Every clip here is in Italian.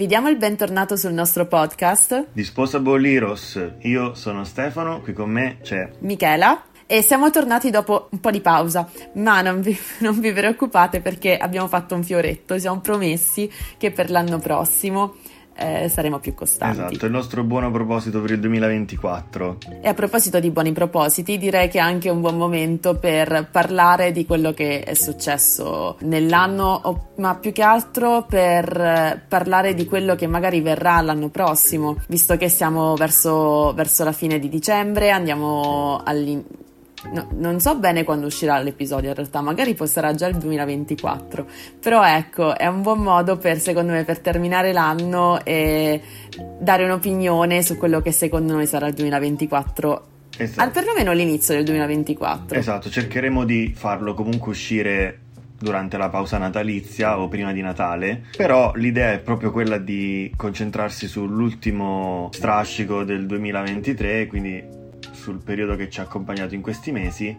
Vi diamo il bentornato sul nostro podcast. Disposable Heroes, io sono Stefano, qui con me c'è Michela. E siamo tornati dopo un po' di pausa, ma non vi, non vi preoccupate perché abbiamo fatto un fioretto, siamo promessi che per l'anno prossimo eh, saremo più costanti. Esatto, il nostro buono proposito per il 2024. E a proposito di buoni propositi, direi che è anche un buon momento per parlare di quello che è successo nell'anno, ma più che altro per parlare di quello che magari verrà l'anno prossimo, visto che siamo verso, verso la fine di dicembre, andiamo all'inizio No, non so bene quando uscirà l'episodio in realtà, magari poi sarà già il 2024, però ecco, è un buon modo per, secondo me, per terminare l'anno e dare un'opinione su quello che secondo noi sarà il 2024 Esatto. Al perlomeno l'inizio del 2024. Esatto, cercheremo di farlo comunque uscire durante la pausa natalizia o prima di Natale, però l'idea è proprio quella di concentrarsi sull'ultimo strascico del 2023, quindi sul periodo che ci ha accompagnato in questi mesi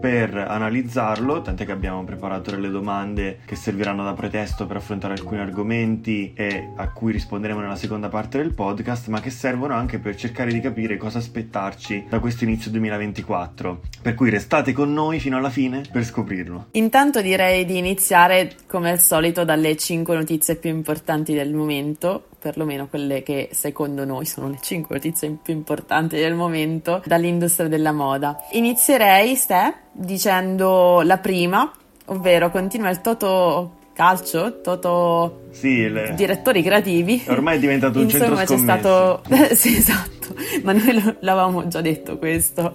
per analizzarlo, tant'è che abbiamo preparato delle domande che serviranno da pretesto per affrontare alcuni argomenti e a cui risponderemo nella seconda parte del podcast, ma che servono anche per cercare di capire cosa aspettarci da questo inizio 2024. Per cui restate con noi fino alla fine per scoprirlo. Intanto direi di iniziare come al solito dalle 5 notizie più importanti del momento perlomeno quelle che secondo noi sono le 5 notizie più importanti del momento dall'industria della moda. Inizierei, Ste, dicendo la prima, ovvero continua il Toto calcio, Toto sì, le... direttori creativi. Ormai è diventato un Insomma, centro c'è stato sì, esatto, ma noi lo, l'avevamo già detto questo.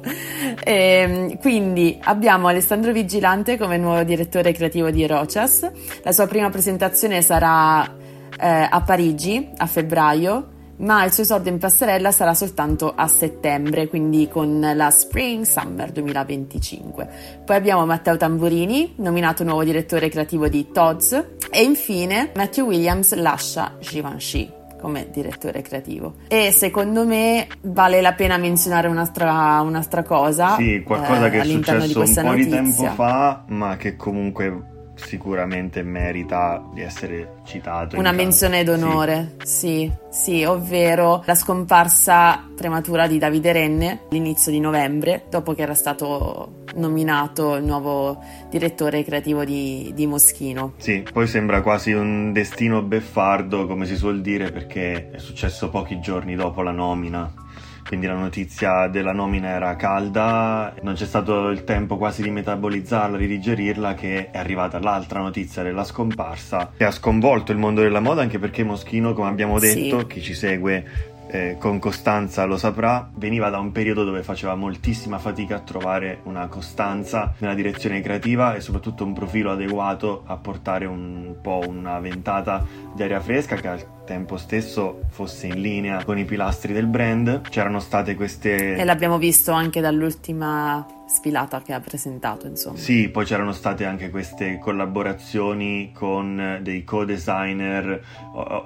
E, ehm, quindi abbiamo Alessandro Vigilante come nuovo direttore creativo di Rochas. La sua prima presentazione sarà eh, a Parigi a febbraio, ma il suo esordio in passerella sarà soltanto a settembre, quindi con la Spring Summer 2025. Poi abbiamo Matteo Tamburini, nominato nuovo direttore creativo di Tod's, e infine Matthew Williams lascia Givenchy come direttore creativo. E secondo me vale la pena menzionare un'altra, un'altra cosa. Sì, qualcosa eh, che è successo un po' notizia. di tempo fa, ma che comunque sicuramente merita di essere citato. Una menzione d'onore, sì. sì, sì, ovvero la scomparsa prematura di Davide Renne all'inizio di novembre, dopo che era stato nominato il nuovo direttore creativo di, di Moschino. Sì, poi sembra quasi un destino beffardo, come si suol dire, perché è successo pochi giorni dopo la nomina quindi la notizia della nomina era calda, non c'è stato il tempo quasi di metabolizzarla, di digerirla, che è arrivata l'altra notizia della scomparsa, che ha sconvolto il mondo della moda, anche perché Moschino, come abbiamo detto, sì. chi ci segue eh, con costanza lo saprà, veniva da un periodo dove faceva moltissima fatica a trovare una costanza nella direzione creativa e soprattutto un profilo adeguato a portare un po' una ventata di aria fresca che al tempo stesso fosse in linea con i pilastri del brand. C'erano state queste... E l'abbiamo visto anche dall'ultima sfilata che ha presentato, insomma. Sì, poi c'erano state anche queste collaborazioni con dei co-designer,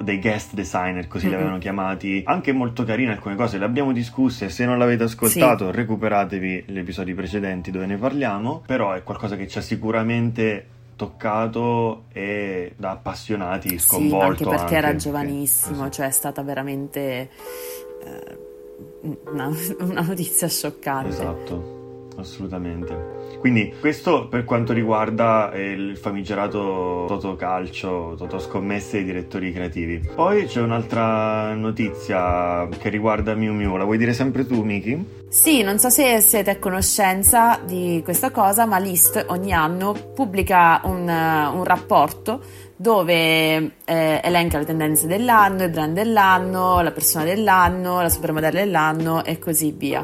dei guest designer, così mm-hmm. li avevano chiamati. Anche molto carine alcune cose, le abbiamo discusse. Se non l'avete ascoltato, sì. recuperatevi gli episodi precedenti dove ne parliamo. Però è qualcosa che ci ha sicuramente toccato e da appassionati sconvolto. Sì, anche perché anche, era giovanissimo, sì. cioè è stata veramente eh, una, una notizia scioccante. Esatto assolutamente. Quindi questo per quanto riguarda eh, il famigerato Toto Calcio, Toto Scommesse e i direttori creativi. Poi c'è un'altra notizia che riguarda Miu Miu, la vuoi dire sempre tu Miki? Sì, non so se siete a conoscenza di questa cosa, ma List ogni anno pubblica un, un rapporto dove eh, elenca le tendenze dell'anno, il brand dell'anno, la persona dell'anno, la supermodella dell'anno e così via.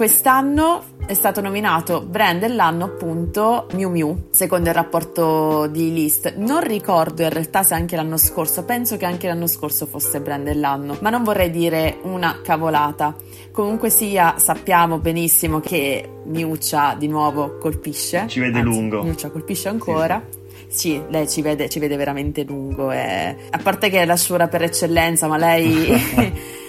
Quest'anno è stato nominato brand dell'anno appunto Miu Miu, secondo il rapporto di List. Non ricordo in realtà se anche l'anno scorso, penso che anche l'anno scorso fosse brand dell'anno, ma non vorrei dire una cavolata. Comunque sia, sappiamo benissimo che Miuccia di nuovo colpisce. Ci vede anzi, lungo. Miuccia colpisce ancora. Sì, sì. Lei ci vede, ci vede veramente lungo. E... A parte che è la sciura per eccellenza, ma lei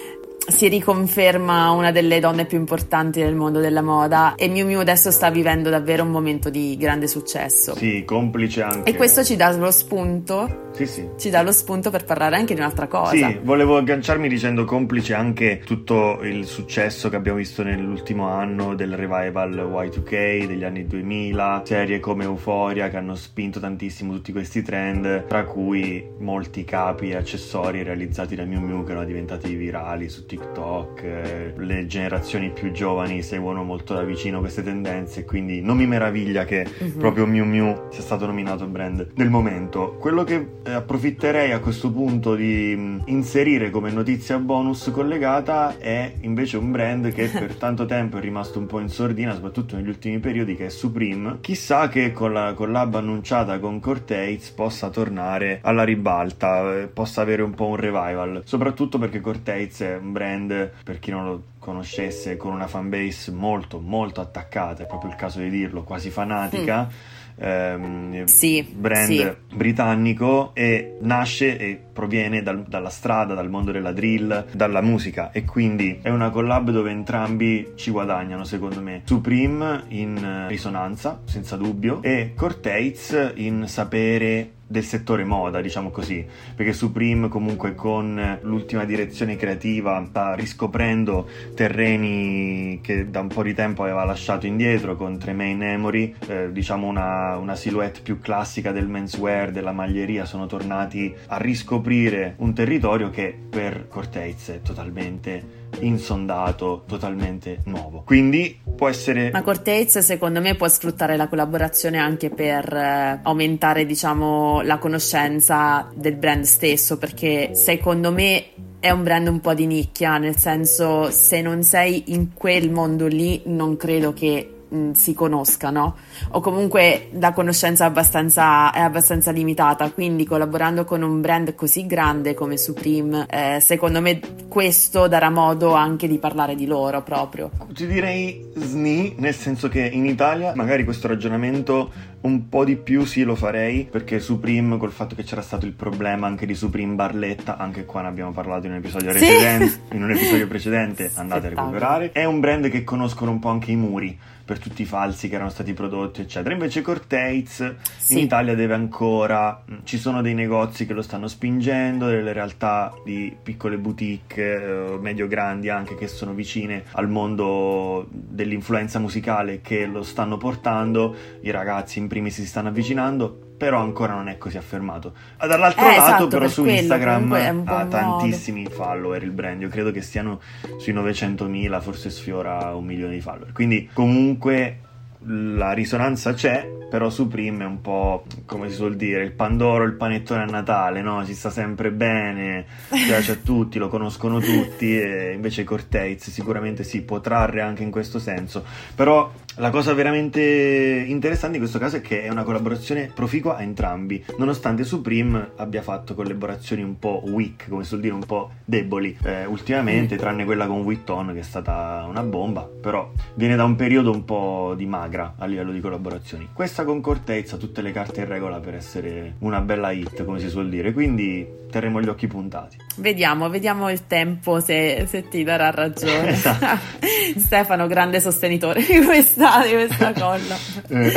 si riconferma una delle donne più importanti nel mondo della moda e Miu Miu adesso sta vivendo davvero un momento di grande successo. Sì, complice anche. E questo ci dà lo spunto. Sì, sì. Ci dà lo spunto per parlare anche di un'altra cosa. Sì, volevo agganciarmi dicendo complice anche tutto il successo che abbiamo visto nell'ultimo anno del revival Y2K degli anni 2000, serie come Euphoria che hanno spinto tantissimo tutti questi trend, tra cui molti capi e accessori realizzati da Miu Miu che erano diventati virali su TikTok, eh, le generazioni più giovani seguono molto da vicino queste tendenze, quindi non mi meraviglia che mm-hmm. proprio Miu Miu sia stato nominato brand del momento. Quello che eh, approfitterei a questo punto di mh, mm, inserire come notizia bonus collegata è invece un brand che per tanto tempo è rimasto un po' in sordina, soprattutto negli ultimi periodi, che è Supreme. Chissà che con la collab annunciata con Cortez possa tornare alla ribalta, eh, possa avere un po' un revival, soprattutto perché Cortez è un brand brand, per chi non lo conoscesse, con una fanbase molto molto attaccata, è proprio il caso di dirlo, quasi fanatica. Mm. Ehm, sì, brand sì. britannico e nasce e proviene dal, dalla strada, dal mondo della drill, dalla musica e quindi è una collab dove entrambi ci guadagnano secondo me. Supreme in risonanza, senza dubbio, e Cortez in sapere del settore moda, diciamo così, perché Supreme comunque con l'ultima direzione creativa sta riscoprendo terreni che da un po' di tempo aveva lasciato indietro con Tremaine Emory, eh, diciamo una, una silhouette più classica del menswear, della maglieria, sono tornati a riscoprire un territorio che per Cortez è totalmente insondato, totalmente nuovo. Quindi può essere... Ma Cortez secondo me può sfruttare la collaborazione anche per eh, aumentare diciamo la conoscenza del brand stesso perché secondo me è un brand un po' di nicchia, nel senso se non sei in quel mondo lì non credo che mh, si conoscano o comunque la conoscenza abbastanza, è abbastanza, limitata, quindi collaborando con un brand così grande come Supreme, eh, secondo me questo darà modo anche di parlare di loro proprio. Ti direi SNI, nel senso che in Italia magari questo ragionamento un po' di più sì lo farei perché Supreme col fatto che c'era stato il problema anche di Supreme Barletta anche qua ne abbiamo parlato in un episodio, sì. precedente, in un episodio precedente andate a recuperare è un brand che conoscono un po' anche i muri per tutti i falsi che erano stati prodotti, eccetera. Invece Cortez sì. in Italia deve ancora, mm, ci sono dei negozi che lo stanno spingendo, delle realtà di piccole boutique, eh, medio-grandi anche, che sono vicine al mondo dell'influenza musicale che lo stanno portando, i ragazzi in primis si stanno avvicinando, però ancora non è così affermato. Dall'altro eh, lato, esatto, però, per su quello, Instagram ha tantissimi follower il brand. Io credo che stiano sui 900.000, forse sfiora un milione di follower. Quindi, comunque, la risonanza c'è, però Supreme è un po' come si suol dire, il Pandoro, il panettone a Natale, no? Si sta sempre bene, piace a tutti, lo conoscono tutti, e invece Cortez sicuramente si può trarre anche in questo senso. Però la cosa veramente interessante in questo caso è che è una collaborazione proficua a entrambi, nonostante Supreme abbia fatto collaborazioni un po' weak, come si suol dire, un po' deboli eh, ultimamente, tranne quella con Witton che è stata una bomba, però viene da un periodo un po' di magra a livello di collaborazioni. Questa con Cortez ha tutte le carte in regola per essere una bella hit, come si suol dire, quindi terremo gli occhi puntati. Vediamo, vediamo il tempo se, se ti darà ragione. esatto. Stefano, grande sostenitore di questa, di questa colla. Eh.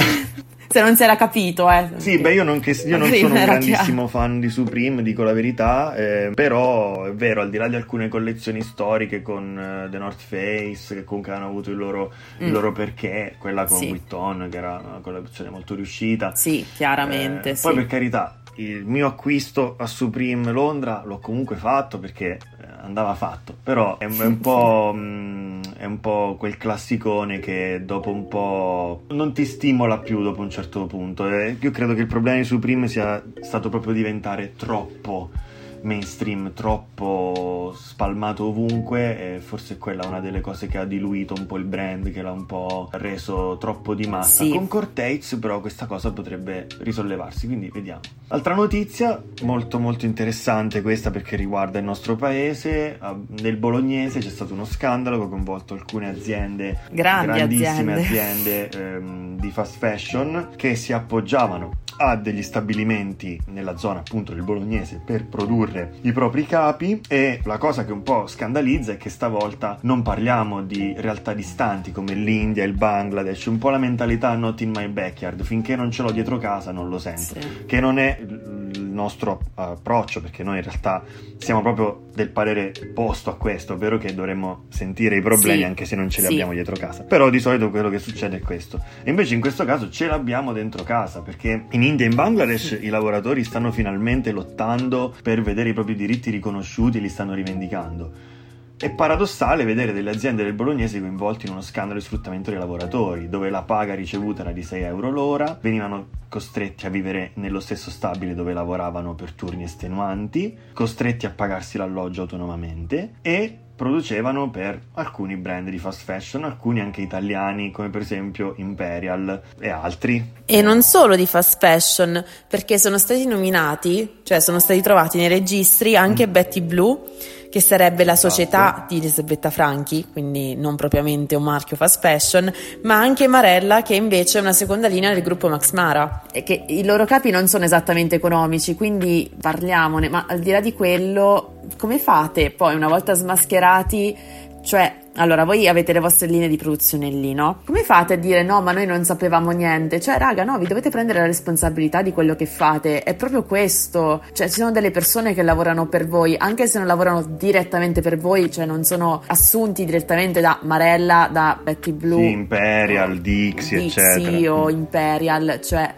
Se non si era capito, eh. Sì, beh, io non, che, io non sono un grandissimo chiaro. fan di Supreme, dico la verità, eh, però è vero, al di là di alcune collezioni storiche con uh, The North Face, che comunque hanno avuto il loro, mm. il loro perché, quella con sì. Witton, che era una collezione molto riuscita. Sì, chiaramente. Eh, sì. Poi per carità, il mio acquisto a Supreme Londra l'ho comunque fatto perché eh, andava fatto, però è, un po', mm, è, un po', quel classicone che dopo un po' non ti stimola più dopo un certo punto. E io credo che il problema di Supreme sia stato proprio diventare troppo mainstream troppo spalmato ovunque e forse quella è una delle cose che ha diluito un po' il brand, che l'ha un po' reso troppo di massa. Sì. Con Cortez però questa cosa potrebbe risollevarsi, quindi vediamo. Altra notizia molto molto interessante questa perché riguarda il nostro paese, nel bolognese c'è stato uno scandalo che ha coinvolto alcune aziende, Grandi grandissime aziende, aziende ehm, di fast fashion che si appoggiavano ha degli stabilimenti nella zona appunto del bolognese per produrre i propri capi e la cosa che un po' scandalizza è che stavolta non parliamo di realtà distanti come l'India, il Bangladesh, un po' la mentalità not in my backyard, finché non ce l'ho dietro casa non lo sento, sì. che non è nostro approccio perché noi in realtà siamo proprio del parere opposto a questo, ovvero che dovremmo sentire i problemi sì. anche se non ce li sì. abbiamo dietro casa. Però di solito quello che succede è questo. E invece in questo caso ce l'abbiamo dentro casa perché in India e in Bangladesh i lavoratori stanno finalmente lottando per vedere i propri diritti riconosciuti e li stanno rivendicando. È paradossale vedere delle aziende del bolognese coinvolte in uno scandalo di sfruttamento dei lavoratori, dove la paga ricevuta era di 6 euro l'ora, venivano costretti a vivere nello stesso stabile dove lavoravano per turni estenuanti, costretti a pagarsi l'alloggio autonomamente e producevano per alcuni brand di fast fashion, alcuni anche italiani come per esempio Imperial e altri. E non solo di fast fashion, perché sono stati nominati, cioè sono stati trovati nei registri anche mm. Betty Blue che sarebbe la società esatto. di Elisabetta Franchi, quindi non propriamente un marchio fast fashion, ma anche Marella che invece è una seconda linea del gruppo Max Mara e che i loro capi non sono esattamente economici, quindi parliamone, ma al di là di quello, come fate poi una volta smascherati, cioè allora, voi avete le vostre linee di produzione lì, no? Come fate a dire no, ma noi non sapevamo niente? Cioè, raga, no, vi dovete prendere la responsabilità di quello che fate. È proprio questo. Cioè, ci sono delle persone che lavorano per voi, anche se non lavorano direttamente per voi, cioè non sono assunti direttamente da Marella, da Betty Blue. Sì, Imperial, Dixie, Dixie eccetera. o Imperial, cioè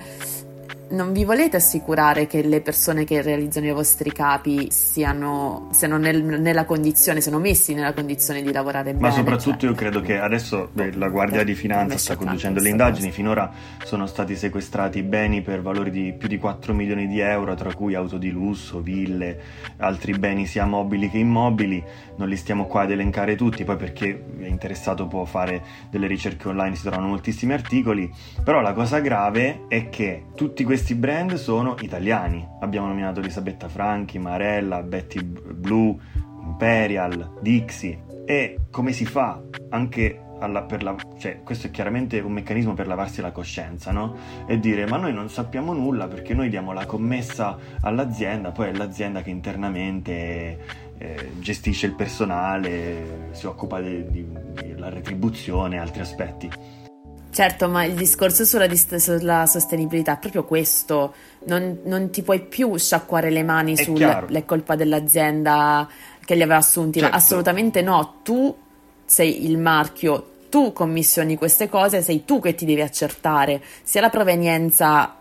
non vi volete assicurare che le persone che realizzano i vostri capi siano, siano nel, nella condizione, siano messi nella condizione di lavorare bene? Ma soprattutto cioè. io credo che adesso beh, la Guardia di Finanza sta conducendo le indagini, finora sono stati sequestrati beni per valori di più di 4 milioni di euro, tra cui auto di lusso, ville, altri beni sia mobili che immobili, non li stiamo qua ad elencare tutti, poi perché è interessato può fare delle ricerche online, si trovano moltissimi articoli, però la cosa grave è che tutti questi questi brand sono italiani. Abbiamo nominato Elisabetta Franchi, Marella, Betty Blue, Imperial, Dixie. E come si fa anche alla, per la, cioè, questo è chiaramente un meccanismo per lavarsi la coscienza, no? E dire ma noi non sappiamo nulla perché noi diamo la commessa all'azienda, poi è l'azienda che internamente eh, gestisce il personale, si occupa della retribuzione e altri aspetti. Certo, ma il discorso sulla, dist- sulla sostenibilità è proprio questo. Non, non, ti puoi più sciacquare le mani sulle colpa dell'azienda che li aveva assunti. Certo. Assolutamente no. Tu sei il marchio, tu commissioni queste cose, sei tu che ti devi accertare sia la provenienza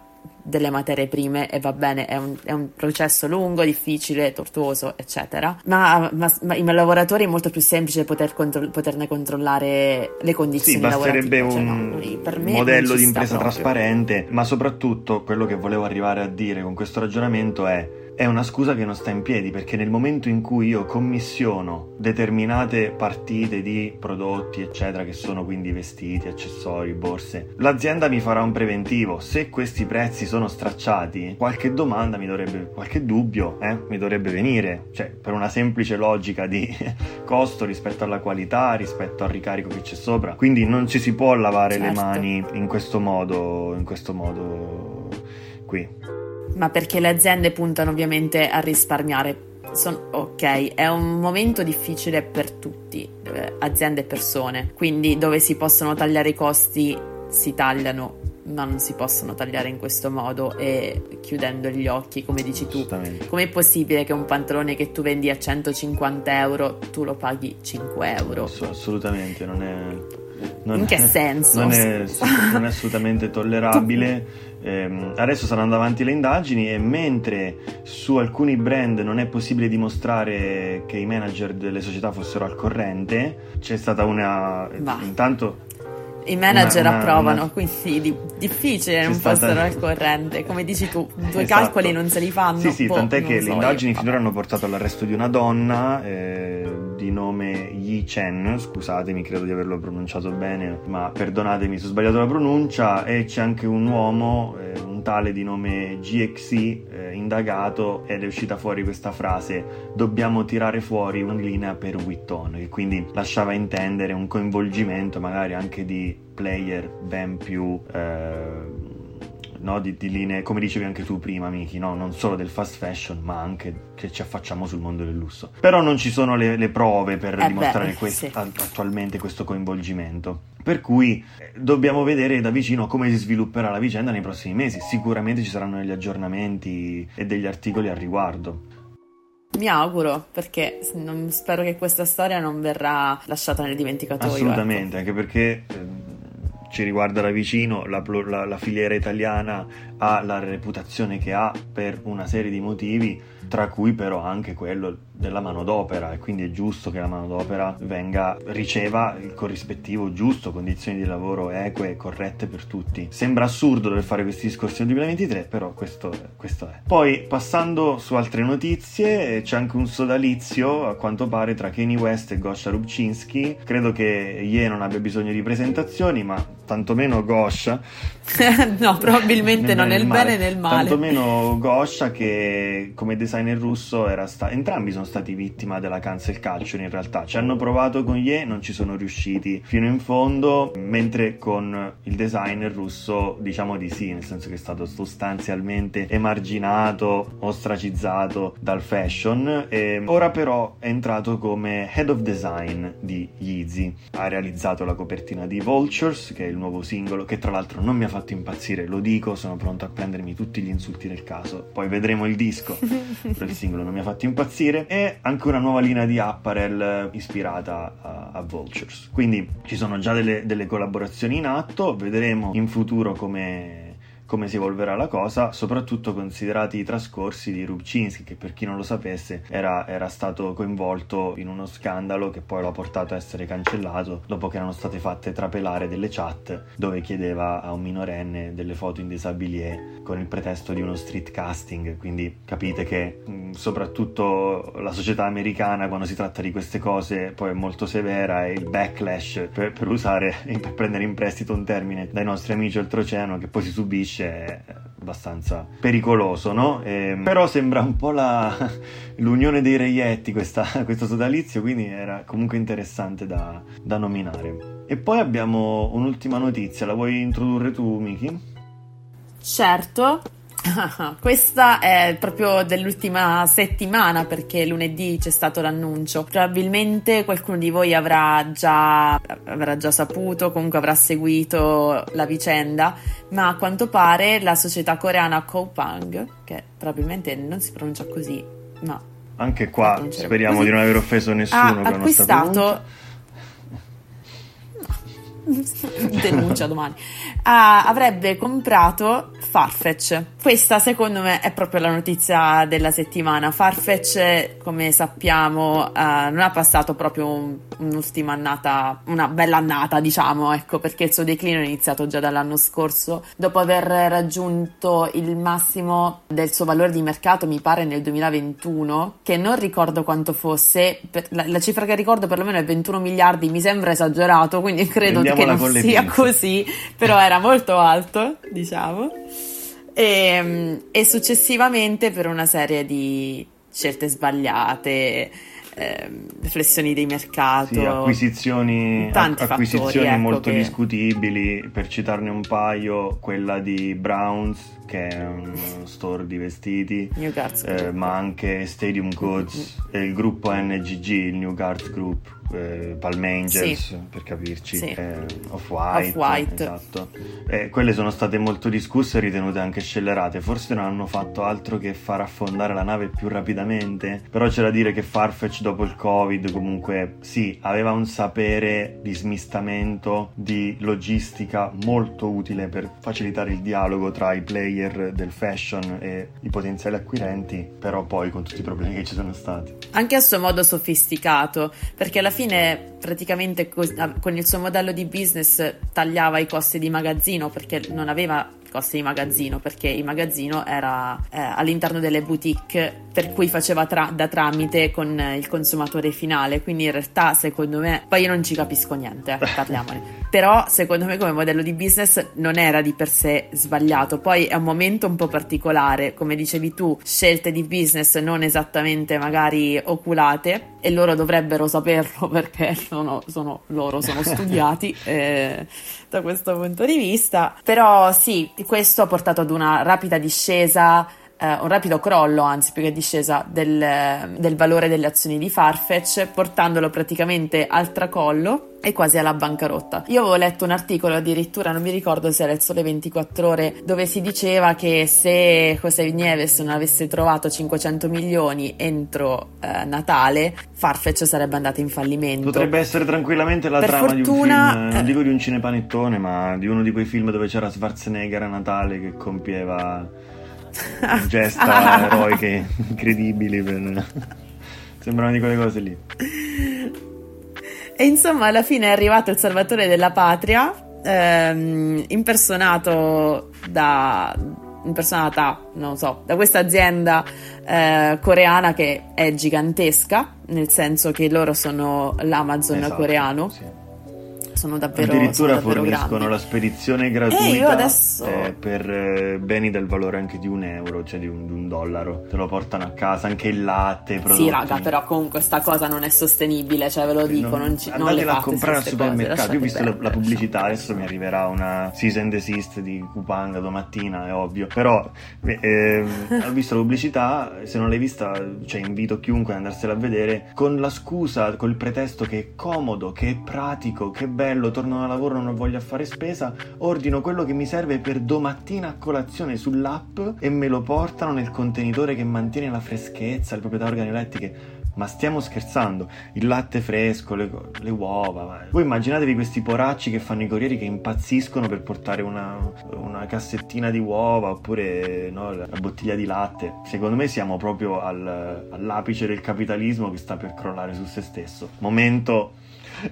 delle materie prime e va bene, è un, è un processo lungo, difficile, tortuoso, eccetera. Ma, ma, ma i lavoratori è molto più semplice poter contro- poterne controllare le condizioni sì, basterebbe un cioè, no, modello di impresa trasparente, ma soprattutto quello che volevo arrivare a dire con questo ragionamento è è una scusa che non sta in piedi perché nel momento in cui io commissiono determinate partite di prodotti eccetera che sono quindi vestiti, accessori, borse, l'azienda mi farà un preventivo. Se questi prezzi sono stracciati, qualche domanda mi dovrebbe, qualche dubbio eh, mi dovrebbe venire, cioè per una semplice logica di costo rispetto alla qualità, rispetto al ricarico che c'è sopra. Quindi non ci si può lavare certo. le mani in questo modo, in questo modo qui ma perché le aziende puntano ovviamente a risparmiare. Son, ok, è un momento difficile per tutti, eh, aziende e persone, quindi dove si possono tagliare i costi si tagliano, ma non si possono tagliare in questo modo e chiudendo gli occhi, come dici tu. Com'è possibile che un pantalone che tu vendi a 150 euro tu lo paghi 5 euro? Assolutamente, non è... Non in che senso? Non è, non è assolutamente tollerabile. Eh, adesso saranno avanti le indagini e mentre su alcuni brand non è possibile dimostrare che i manager delle società fossero al corrente, c'è stata una... Bah. Intanto i manager una, una, approvano, una... quindi di, difficile non stata... fossero al corrente. Come dici tu, due esatto. calcoli non se li fanno. Sì, sì, boh, tant'è che so le indagini io. finora hanno portato all'arresto di una donna eh, di nome Yi Chen, scusatemi, credo di averlo pronunciato bene, ma perdonatemi se ho sbagliato la pronuncia, e c'è anche un uomo, eh, un tale di nome GXI, eh, indagato ed è uscita fuori questa frase dobbiamo tirare fuori una linea per Witton, che quindi lasciava intendere un coinvolgimento magari anche di player ben più... Eh, no? di, di, linee, come dicevi anche tu prima, Miki, no? non solo del fast fashion, ma anche che ci affacciamo sul mondo del lusso. Però non ci sono le, le prove per eh dimostrare beh, quest- sì. attualmente questo coinvolgimento. Per cui eh, dobbiamo vedere da vicino come si svilupperà la vicenda nei prossimi mesi. Sicuramente ci saranno degli aggiornamenti e degli articoli al riguardo. Mi auguro, perché non, spero che questa storia non verrà lasciata nel dimenticatoio. Assolutamente, ecco. anche perché eh, ci riguarda da vicino, la, la, la filiera italiana ha la reputazione che ha per una serie di motivi tra cui però anche quello della manodopera e quindi è giusto che la manodopera venga, riceva il corrispettivo giusto, condizioni di lavoro eque e corrette per tutti. Sembra assurdo dover fare questi discorsi nel 2023, però questo, questo è. Poi passando su altre notizie, c'è anche un sodalizio a quanto pare tra Kanye West e Gosha Rubczynski. Credo che Ye non abbia bisogno di presentazioni, ma tantomeno Gosha. no, probabilmente non nel bene né nel male. Tantomeno Gosha che come designer russo era stato... Entrambi sono stati vittima della cancel culture in realtà. Ci hanno provato con Ye, non ci sono riusciti fino in fondo, mentre con il designer russo diciamo di sì, nel senso che è stato sostanzialmente emarginato, ostracizzato dal fashion e ora però è entrato come head of design di Yeezy. Ha realizzato la copertina di Vultures, che è il nuovo singolo, che tra l'altro non mi ha fatto impazzire, lo dico, sono pronto a prendermi tutti gli insulti del caso. Poi vedremo il disco, però il singolo non mi ha fatto impazzire e anche una nuova linea di apparel ispirata a, a Vultures. Quindi ci sono già delle, delle collaborazioni in atto, vedremo in futuro come come si evolverà la cosa, soprattutto considerati i trascorsi di Rubczynski, che per chi non lo sapesse era, era, stato coinvolto in uno scandalo che poi lo ha portato a essere cancellato dopo che erano state fatte trapelare delle chat dove chiedeva a un minorenne delle foto in disabilie con il pretesto di uno street casting. Quindi capite che mh, soprattutto la società americana quando si tratta di queste cose poi è molto severa e il backlash per, per usare, per prendere in prestito un termine dai nostri amici oltreoceano che poi si subisce è abbastanza pericoloso, no? E, ehm, però sembra un po' la, l'unione dei reietti questa, questo sodalizio, quindi era comunque interessante da, da nominare. E poi abbiamo un'ultima notizia, la vuoi introdurre tu, Miki? Certo, Questa è proprio dell'ultima settimana perché lunedì c'è stato l'annuncio. Probabilmente qualcuno di voi avrà già, avrà già saputo, comunque avrà seguito la vicenda, ma a quanto pare la società coreana Kopang, che probabilmente non si pronuncia così, ma... Anche qua speriamo così, di non aver offeso nessuno. Ha acquistato denuncia domani, uh, avrebbe comprato Farfetch. Questa secondo me è proprio la notizia della settimana. Farfetch, come sappiamo, uh, non ha passato proprio un, un'ultima annata, una bella annata, diciamo, ecco, perché il suo declino è iniziato già dall'anno scorso, dopo aver raggiunto il massimo del suo valore di mercato, mi pare nel 2021, che non ricordo quanto fosse, la, la cifra che ricordo perlomeno è 21 miliardi, mi sembra esagerato, quindi credo che non sia così, però era molto alto, diciamo. E, ehm, e successivamente per una serie di scelte sbagliate, eh, flessioni di mercato, sì, acquisizioni, tanti acquisizioni fattori, ecco, molto che... discutibili, per citarne un paio, quella di Browns che è un store di vestiti, eh, ma anche Stadium Goods mm-hmm. e il gruppo NGG, il New Guards Group eh, Palm Angels sì. per capirci, sì. eh, Off-White, Off-White. esatto. Eh, quelle sono state molto discusse e ritenute anche scellerate. Forse non hanno fatto altro che far affondare la nave più rapidamente. Però c'è da dire che Farfetch dopo il Covid comunque sì, aveva un sapere di smistamento, di logistica molto utile per facilitare il dialogo tra i player del fashion e i potenziali acquirenti, però poi con tutti i problemi che ci sono stati. Anche a suo modo sofisticato, perché alla fine praticamente con il suo modello di business tagliava i costi di magazzino perché non aveva costi di magazzino perché il magazzino era eh, all'interno delle boutique per cui faceva tra- da tramite con il consumatore finale. Quindi in realtà secondo me poi io non ci capisco niente eh, parliamone. Però secondo me come modello di business non era di per sé sbagliato. Poi è un momento un po' particolare come dicevi tu scelte di business non esattamente magari oculate e loro dovrebbero saperlo perché sono, sono loro sono studiati eh, da questo punto di vista. Però sì, questo ha portato ad una rapida discesa eh, un rapido crollo, anzi più che discesa, del, del, valore delle azioni di Farfetch, portandolo praticamente al tracollo e quasi alla bancarotta. Io avevo letto un articolo addirittura, non mi ricordo se era il Sole 24 Ore, dove si diceva che se José Nieves non avesse trovato 500 milioni entro eh, Natale, Farfetch sarebbe andata in fallimento. Potrebbe essere tranquillamente la per trama fortuna, di un film, non dico di un cinepanettone, ma di uno di quei film dove c'era Schwarzenegger a Natale che compieva gesta eroiche incredibili. Per... Sembrano di quelle cose lì. E insomma, alla fine è arrivato il Salvatore della Patria, ehm, impersonato da impersonata, non so, da questa azienda eh, coreana che è gigantesca, nel senso che loro sono l'Amazon esatto, coreano. Sì sono davvero addirittura sono davvero forniscono grandi. la spedizione gratuita adesso... eh, per eh, beni del valore anche di un euro cioè di un, di un, dollaro. Te lo portano a casa anche il latte prodotti sì raga però comunque questa cosa non è sostenibile cioè ve lo dico non, non, ci, non le a comprare al supermercato. Io ho visto la, la, pubblicità adesso mi arriverà una cease and desist di Kupanga domattina è ovvio. Però eh, ho visto la pubblicità se non l'hai vista cioè invito chiunque ad andarsela a vedere con la scusa col pretesto che è comodo che è pratico che è bello bello, torno da lavoro, non voglio fare spesa, ordino quello che mi serve per domattina a colazione sull'app e me lo portano nel contenitore che mantiene la freschezza, le proprietà organolettiche. Ma stiamo scherzando, il latte fresco, le, le uova. Ma... Voi immaginatevi questi poracci che fanno i corrieri che impazziscono per portare una, una cassettina di uova oppure no, la bottiglia di latte. Secondo me siamo proprio al, all'apice del capitalismo che sta per crollare su se stesso. Momento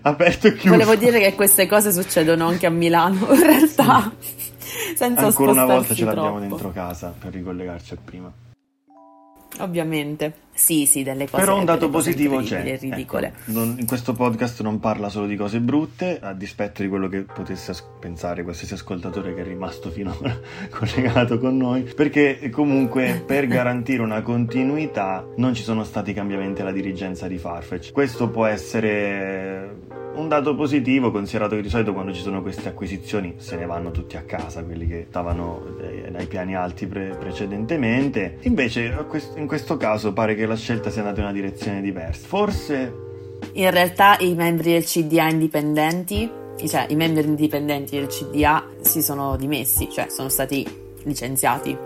aperto e chiuso. Volevo dire che queste cose succedono anche a Milano, in realtà. Sì. Senza Ancora una volta ce l'abbiamo troppo. dentro casa per ricollegarci a prima. Ovviamente. Sì, sì, delle cose Però un dato positivo c'è. Ridicole. Ecco, non, in questo podcast non parla solo di cose brutte, a dispetto di quello che potesse as- pensare qualsiasi ascoltatore che è rimasto finora collegato con noi, perché comunque per garantire una continuità non ci sono stati cambiamenti alla dirigenza di Farfetch. Questo può essere un dato positivo, considerato che di solito quando ci sono queste acquisizioni se ne vanno tutti a casa, quelli che stavano eh, dai piani alti pre- precedentemente. Invece in questo caso pare che la scelta sia andata in una direzione diversa. Forse... In realtà i membri del CDA indipendenti, cioè i membri indipendenti del CDA si sono dimessi, cioè sono stati licenziati.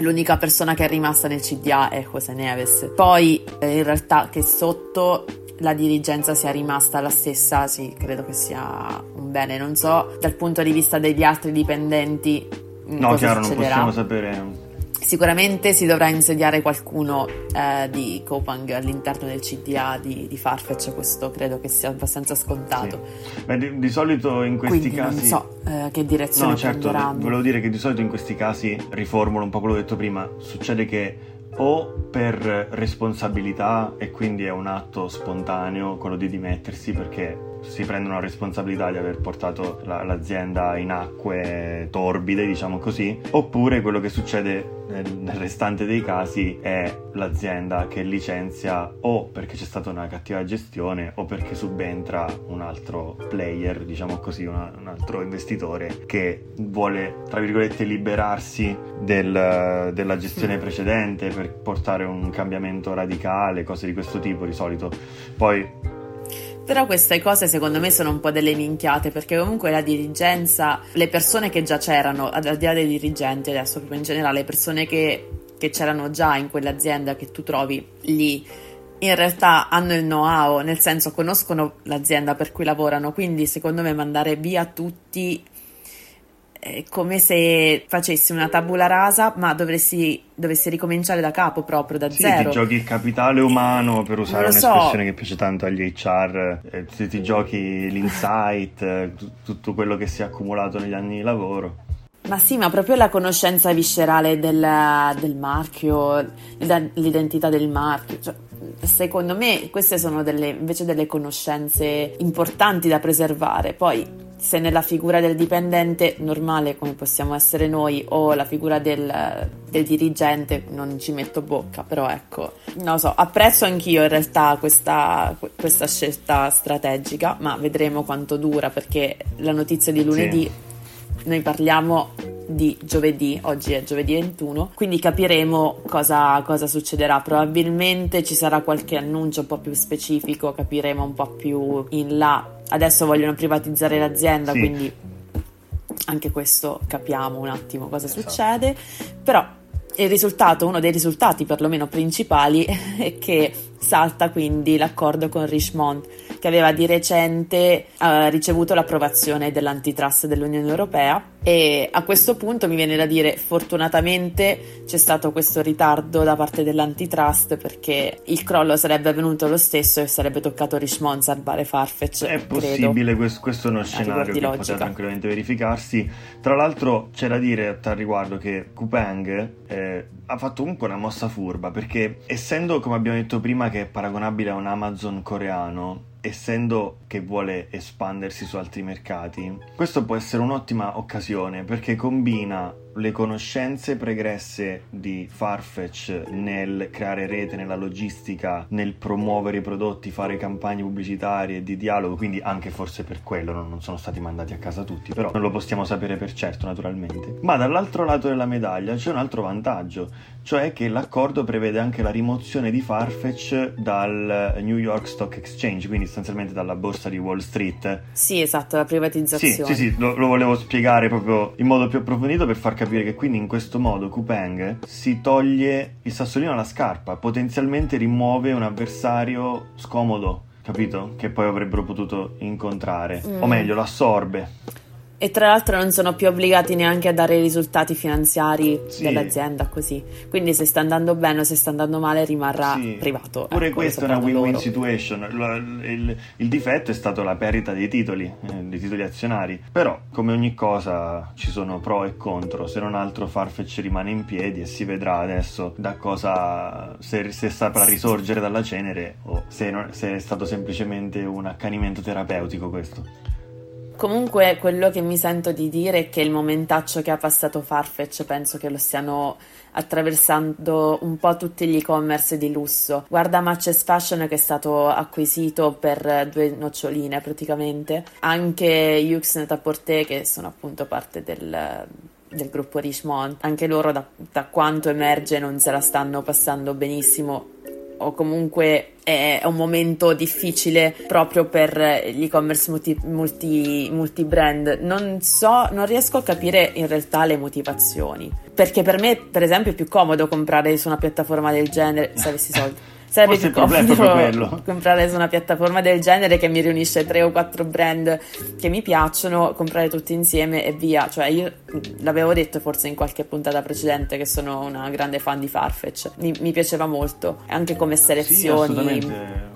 L'unica persona che è rimasta nel CDA è José Neves. Poi eh, in realtà che sotto la dirigenza sia rimasta la stessa, sì, credo che sia un bene. Non so dal punto di vista degli altri dipendenti. Mm, no, chiaro, succederà. non possiamo sapere. Sicuramente si dovrà insediare qualcuno eh, di Copang all'interno del CDA di, di, Farfetch, questo credo che sia abbastanza scontato. Sì. Beh, di, di, solito in questi Quindi casi. Non so eh, che direzione no, certo, prenderanno. Volevo dire che di solito in questi casi, riformulo un po' quello che ho detto prima, succede che o per responsabilità e quindi è un atto spontaneo quello di dimettersi perché si prendono la responsabilità di aver portato la, l'azienda in acque torbide, diciamo così, oppure quello che succede nel, nel, restante dei casi è l'azienda che licenzia o perché c'è stata una cattiva gestione o perché subentra un altro player, diciamo così, una, un altro investitore che vuole, tra virgolette, liberarsi del, della gestione precedente per portare un cambiamento radicale, cose di questo tipo di solito. Poi però queste cose secondo me sono un po' delle minchiate perché comunque la dirigenza, le persone che già c'erano, al di là dei dirigenti adesso proprio in generale, le persone che, che c'erano già in quell'azienda che tu trovi lì, in realtà hanno il know-how, nel senso conoscono l'azienda per cui lavorano, quindi secondo me mandare via tutti è come se facessi una tabula rasa, ma dovresti, dovessi ricominciare da capo proprio, da sì, zero. Ti giochi il capitale umano per usare un'espressione so. che piace tanto agli HR, eh, ti, ti, giochi l'insight, eh, tutto quello che si è accumulato negli anni di lavoro. Ma sì, ma proprio la conoscenza viscerale del, del marchio, l'identità del marchio. Cioè, secondo me queste sono delle, invece delle conoscenze importanti da preservare. Poi se nella figura del dipendente normale come possiamo essere noi o la figura del, del dirigente non ci metto bocca, però ecco, non lo so, apprezzo anch'io in realtà questa, questa scelta strategica, ma vedremo quanto dura perché la notizia di lunedì sì. Noi parliamo di giovedì, oggi è giovedì 21, quindi capiremo cosa, cosa, succederà. Probabilmente ci sarà qualche annuncio un po' più specifico, capiremo un po' più in là. Adesso vogliono privatizzare l'azienda, sì. quindi anche questo capiamo un attimo cosa esatto. succede, però il risultato, uno dei risultati perlomeno principali è che salta quindi l'accordo con Richmond che aveva di recente uh, ricevuto l'approvazione dell'antitrust dell'Unione Europea e a questo punto mi viene da dire fortunatamente c'è stato questo ritardo da parte dell'antitrust perché il crollo sarebbe avvenuto lo stesso e sarebbe toccato Richmond salvare Farfetch. È possibile, questo, questo, è uno scenario che logica. poteva tranquillamente verificarsi. Tra l'altro c'è da dire a riguardo che Kupang eh, ha fatto comunque una mossa furba perché essendo come abbiamo detto prima che è paragonabile a un Amazon coreano essendo che vuole espandersi su altri mercati, questo può essere un'ottima occasione perché combina le conoscenze pregresse di Farfetch nel creare rete, nella logistica, nel promuovere i prodotti, fare campagne pubblicitarie di dialogo, quindi anche forse per quello non sono stati mandati a casa tutti, però non lo possiamo sapere per certo naturalmente. Ma dall'altro lato della medaglia c'è un altro vantaggio, cioè che l'accordo prevede anche la rimozione di Farfetch dal New York Stock Exchange, quindi sostanzialmente dalla borsa di Wall Street. Sì, esatto, la privatizzazione. Sì, sì, sì lo, lo volevo spiegare proprio in modo più approfondito per far capire che quindi in questo modo Kupang si toglie il sassolino alla scarpa, potenzialmente rimuove un avversario scomodo, capito? Che poi avrebbero potuto incontrare, mm. o meglio, lo assorbe. E tra l'altro non sono più obbligati neanche a dare i risultati finanziari sì. dell'azienda così. Quindi se sta andando bene o se sta andando male rimarrà sì. privato. Pure ecco, questa è una win-win loro. situation. Il, il, il, difetto è stato la perdita dei titoli, eh, dei titoli azionari. Però, come ogni cosa, ci sono pro e contro. Se non altro Farfetch rimane in piedi e si vedrà adesso da cosa se, se saprà risorgere dalla cenere o se, non, se è stato semplicemente un accanimento terapeutico questo. Comunque quello che mi sento di dire è che il momentaccio che ha passato Farfetch penso che lo stiano attraversando un po' tutti gli e-commerce di lusso. Guarda Matches Fashion che è stato acquisito per due noccioline praticamente. Anche Yux Net-a-Porter che sono appunto parte del, del gruppo Richemont. Anche loro da, da quanto emerge non se la stanno passando benissimo o comunque è un momento difficile proprio per gli e-commerce multi, multi, multi brand. Non so, non riesco a capire in realtà le motivazioni. Perché per me, per esempio, è più comodo comprare su una piattaforma del genere se avessi soldi. Sarebbe più comodo comprare su una piattaforma del genere che mi riunisce tre o quattro brand che mi piacciono, comprare tutti insieme e via. Cioè, io l'avevo detto forse in qualche puntata precedente che sono una grande fan di Farfetch. Mi, mi piaceva molto, anche come selezioni. Sì,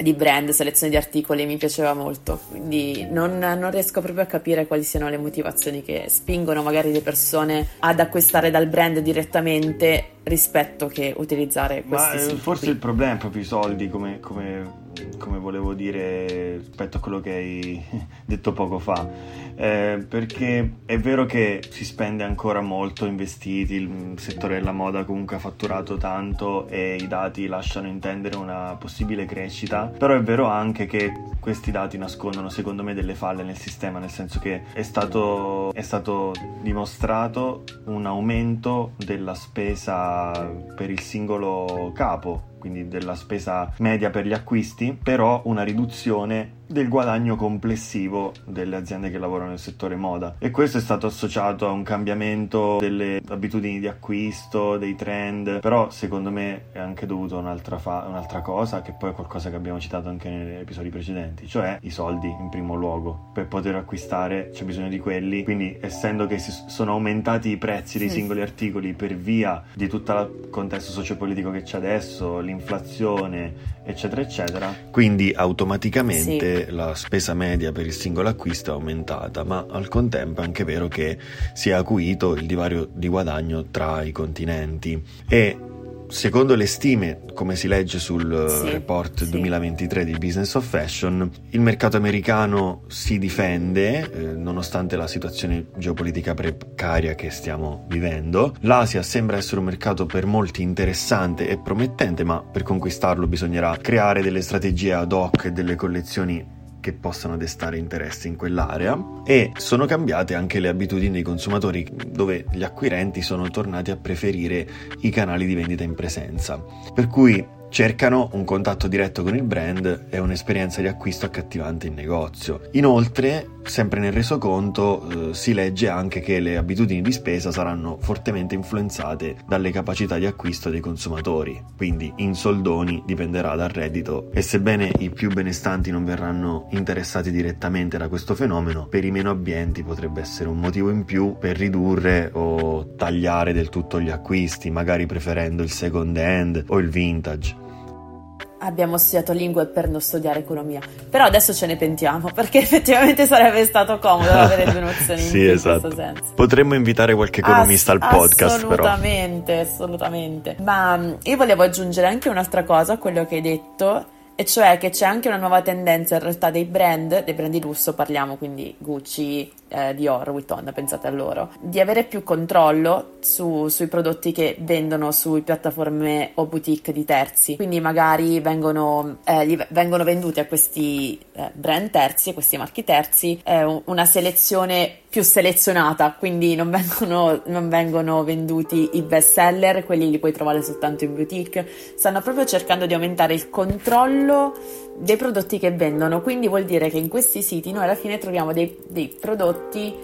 di brand, selezione di articoli mi piaceva molto, quindi non, non, riesco proprio a capire quali siano le motivazioni che spingono magari le persone ad acquistare dal brand direttamente rispetto che utilizzare questi Ma, siti. Forse il problema è proprio i soldi, come, come, come volevo dire rispetto a quello che hai detto poco fa. Eh, perché è vero che si spende ancora molto investiti, il settore della moda comunque ha fatturato tanto e i dati lasciano intendere una possibile crescita, però è vero anche che questi dati nascondono secondo me delle falle nel sistema, nel senso che è stato, è stato dimostrato un aumento della spesa per il singolo capo quindi della spesa media per gli acquisti, però una riduzione del guadagno complessivo delle aziende che lavorano nel settore moda. E questo è stato associato a un cambiamento delle abitudini di acquisto, dei trend, però secondo me è anche dovuto a un'altra, fa- un'altra cosa che poi è qualcosa che abbiamo citato anche negli episodi precedenti, cioè i soldi in primo luogo. Per poter acquistare c'è bisogno di quelli, quindi essendo che si sono aumentati i prezzi dei singoli articoli per via di tutto il contesto sociopolitico che c'è adesso, l'inflazione, eccetera, eccetera, quindi automaticamente sì la spesa media per il singolo acquisto è aumentata, ma al contempo è anche vero che si è acuito il divario di guadagno tra i continenti. E secondo le stime, come si legge sul Sì, report sì. 2023 di Business of Fashion, il mercato americano si difende eh, nonostante la situazione geopolitica precaria che stiamo vivendo. L'Asia sembra essere un mercato per molti interessante e promettente, ma per conquistarlo bisognerà creare delle strategie ad hoc e delle collezioni che possano destare interesse in quell'area e sono cambiate anche le abitudini dei consumatori dove gli acquirenti sono tornati a preferire i canali di vendita in presenza per cui cercano un contatto diretto con il brand e un'esperienza di acquisto accattivante in negozio. Inoltre, sempre nel resoconto, eh, si legge anche che le abitudini di spesa saranno fortemente influenzate dalle capacità di acquisto dei consumatori, quindi in soldoni dipenderà dal reddito e sebbene i più benestanti non verranno interessati direttamente da questo fenomeno, per i meno abbienti potrebbe essere un motivo in più per ridurre o tagliare del tutto gli acquisti, magari preferendo il second hand o il vintage. Abbiamo studiato lingue per non studiare economia, però adesso ce ne pentiamo perché effettivamente sarebbe stato comodo avere due nozioni in sì, in esatto. questo senso. Potremmo invitare qualche economista Ass- al podcast, però. Assolutamente, assolutamente. Ma mh, io volevo aggiungere anche un'altra cosa a quello che hai detto, e cioè che c'è anche una nuova tendenza in realtà dei brand, dei brand di lusso, parliamo quindi Gucci, eh, Dior, Vuitton, pensate a loro, di avere più controllo su- sui prodotti che vendono su piattaforme o boutique di terzi. Quindi magari vengono, eh, vengono venduti a questi eh, brand terzi, a questi marchi terzi, eh, un- una selezione più selezionata, quindi non vengono, non vengono venduti i best seller, quelli li puoi trovare soltanto in boutique. Stanno proprio cercando di aumentare il controllo dei prodotti che vendono, quindi vuol dire che in questi siti noi alla fine troviamo dei, dei prodotti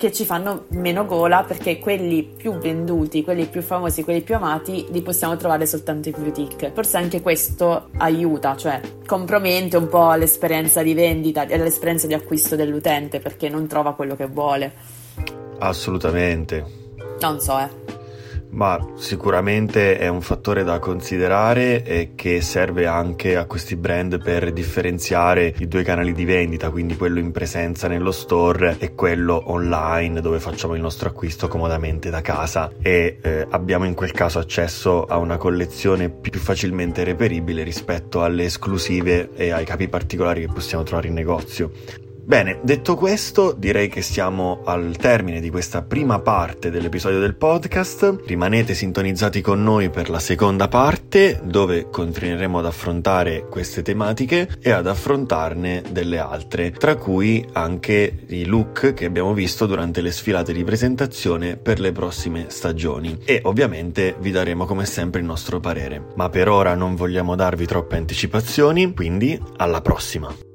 che ci fanno meno gola perché quelli più venduti, quelli più famosi, quelli più amati li possiamo trovare soltanto in boutique. Forse anche questo aiuta, cioè compromette un po' l'esperienza di vendita e l'esperienza di acquisto dell'utente perché non trova quello che vuole. Assolutamente. Non so, eh. Ma sicuramente è un fattore da considerare e che serve anche a questi brand per differenziare i due canali di vendita, quindi quello in presenza nello store e quello online dove facciamo il nostro acquisto comodamente da casa e eh, abbiamo in quel caso accesso a una collezione più facilmente reperibile rispetto alle esclusive e ai capi particolari che possiamo trovare in negozio. Bene, detto questo, direi che siamo al termine di questa prima parte dell'episodio del podcast. Rimanete sintonizzati con noi per la seconda parte, dove continueremo ad affrontare queste tematiche e ad affrontarne delle altre, tra cui anche i look che abbiamo visto durante le sfilate di presentazione per le prossime stagioni. E ovviamente vi daremo come sempre il nostro parere. Ma per ora non vogliamo darvi troppe anticipazioni, quindi alla prossima!